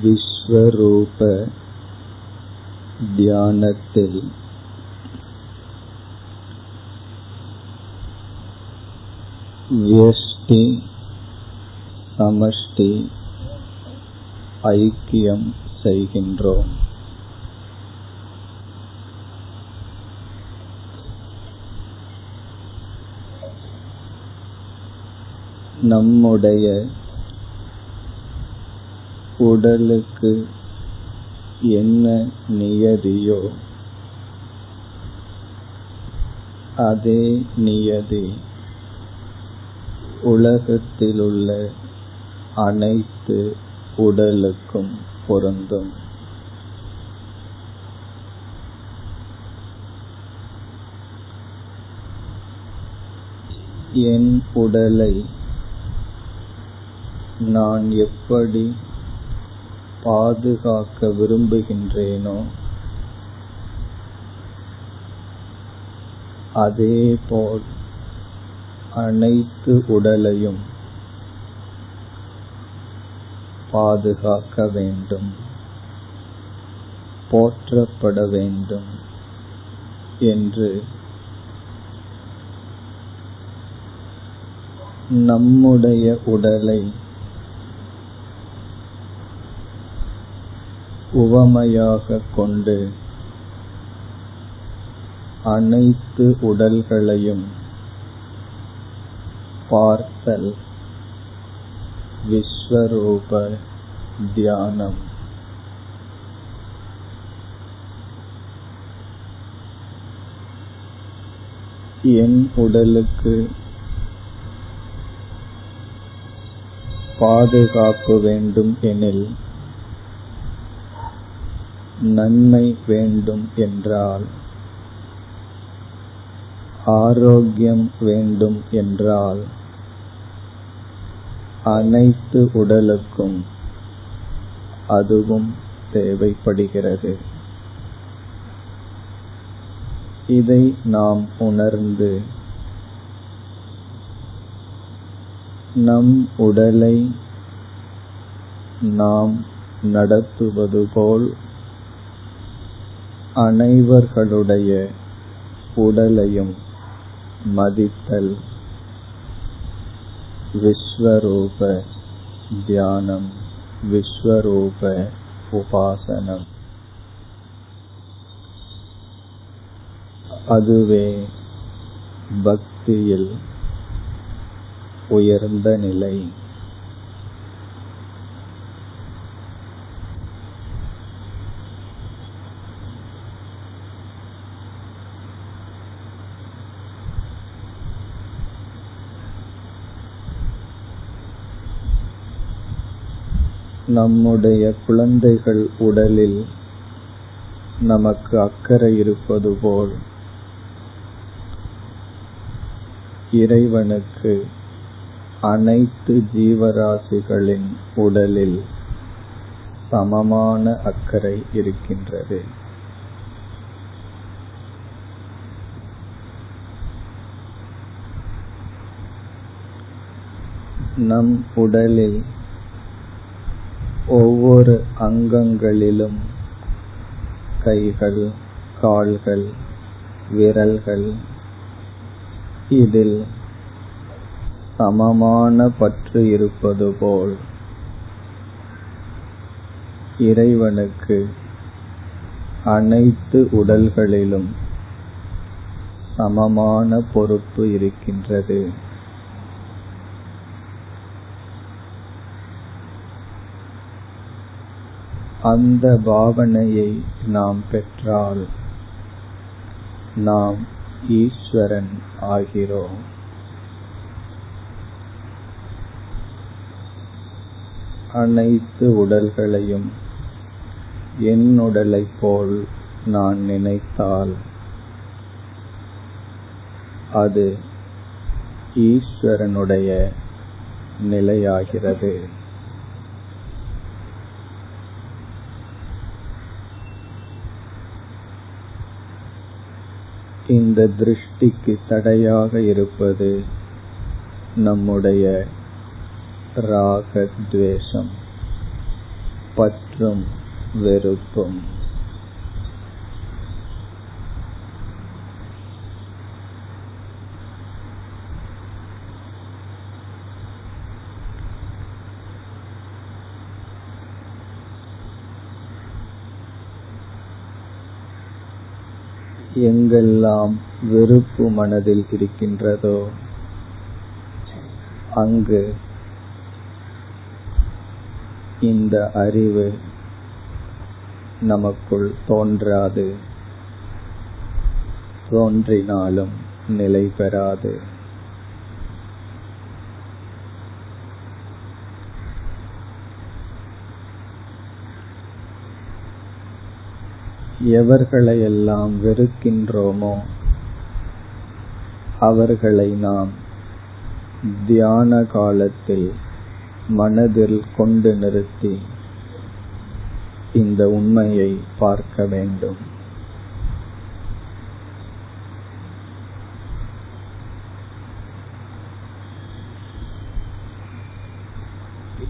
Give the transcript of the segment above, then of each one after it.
விஸ்வரூப தியானத்தில் வியஷ்டி சமஷ்டி ஐக்கியம் செய்கின்றோம். நம்முடைய உடலுக்கு என்ன நியதியோ அதே நியதி உலகத்திலுள்ள அனைத்து உடலுக்கும் பொருந்தும். என் உடலை நான் எப்படி பாதுகாக்க விரும்புகின்றேனோ? அதேபோல் அனைத்து உடலையும் பாதுகாக்க வேண்டும் போற்றப்பட வேண்டும் என்று நம்முடைய உடலை உவமையாக கொண்டு அனைத்து உடல்களையும் பார்த்தல் விஸ்வரூப தியானம். என் உடலுக்கு பாதுகாப்பு வேண்டும் எனில் நன்மை வேண்டும் என்றால் ஆரோக்கியம் வேண்டும் என்றால் அனைத்து உடலுக்கும் அதுவும் தேவைப்படுகிறது. இதை நாம் உணர்ந்து நம் உடலை நாம் நடத்துவது போல் அனைவர்களுடைய உடலையும் மதித்தல் விஸ்வரூப தியானம் விஸ்வரூப உபாசனம். அதுவே பக்தியில் உயர்ந்த நிலை. நம்முடைய குழந்தைகள் உடலில் நமக்கு அக்கறை இருப்பது போல் இறைவனுக்கு அனைத்து ஜீவராசிகளின் உடலில் சமமான அக்கறை இருக்கின்றது. நம் உடலில் ஒவ்வொரு அங்கங்களிலும் கைகள் கால்கள் விரல்கள். இதில் சமமான பற்று இருப்பது போல் இறைவனுக்கு அனைத்து உடல்களிலும் சமமான பொறுப்பு இருக்கின்றது. அந்த பாவனையை நாம் பெற்றால் நாம் ஈஸ்வரன் ஆகிறோம். அனைத்து உடல்களையும் என் உடலைப் போல் நான் நினைத்தால் அது ஈஸ்வரனுடைய நிலையாகிறது. இந்த திருஷ்டிக்கு தடையாக இருப்பது நம்முடைய ராகத்வேஷம் பற்றும் வெறுப்பும். எங்கெல்லாம் வெறுப்பு மனதில் இருக்கின்றதோ அங்கு இந்த அறிவு நமக்குள் தோன்றாது தோன்றினாலும் நிலை பெறாது. எவர்களையெல்லாம் வெறுக்கின்றோமோ அவர்களை நாம் தியான காலத்தில் மனதில் கொண்டு நிறுத்தி இந்த உண்மையை பார்க்க வேண்டும்.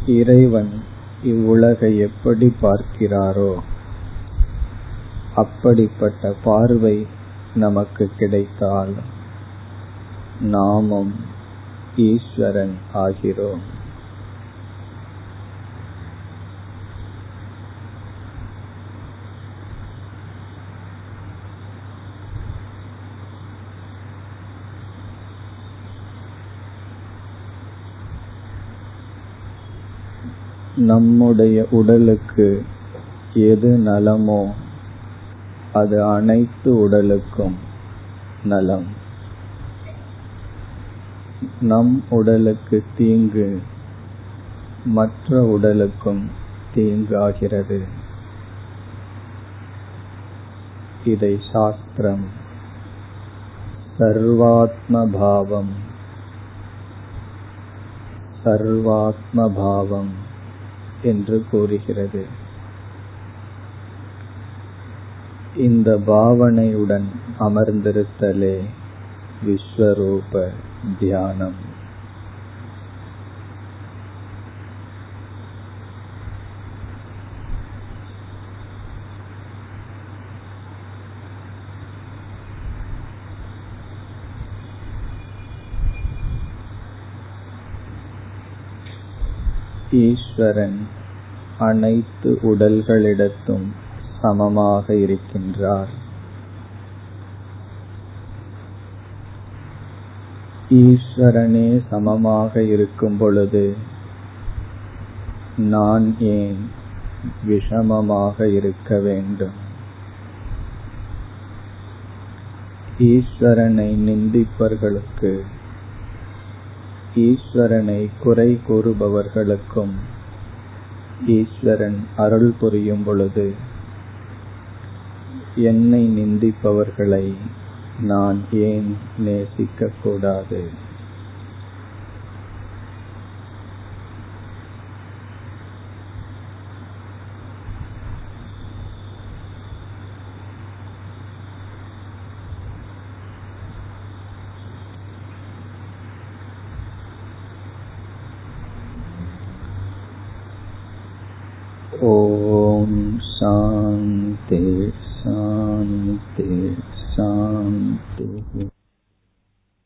இறைவன் இவ்வுலகை எப்படி பார்க்கிறாரோ அப்படிப்பட்ட பார்வை நமக்கு கிடைத்தால் நாமும் ஈஸ்வரன் ஆகிறோம். நம்முடைய உடலுக்கு எது நலமோ அது அனைத்து உடலுக்கும் நலம். நம் உடலுக்கு தீங்கு மற்ற உடலுக்கும் தீங்காகிறது. இதை சாஸ்திரம் சர்வாத்ம பாவம் சர்வாத்ம பாவம் என்று கூறுகிறது. இந்த பாவனையுடன் அமர்ந்திருத்தலே விஸ்வரூப தியானம். ஈஸ்வரன் அனைத்து உடல்களிடத்தும் சமமாக இருக்கின்றார். ஈஸ்வரனே சமமாக இருக்கும் பொழுது நான் ஏன் விஷமமாக இருக்க வேண்டும்? ஈஸ்வரனை நிந்திப்பவர்களுக்கு ஈஸ்வரனை குறை கூறுபவர்களுக்கும் ஈஸ்வரன் அருள் புரியும் பொழுது என்னை நிந்திப்பவர்களை நான் ஏன் நேசிக்க கூடாது ஓம் சாந்தி शान्ति शान्तिः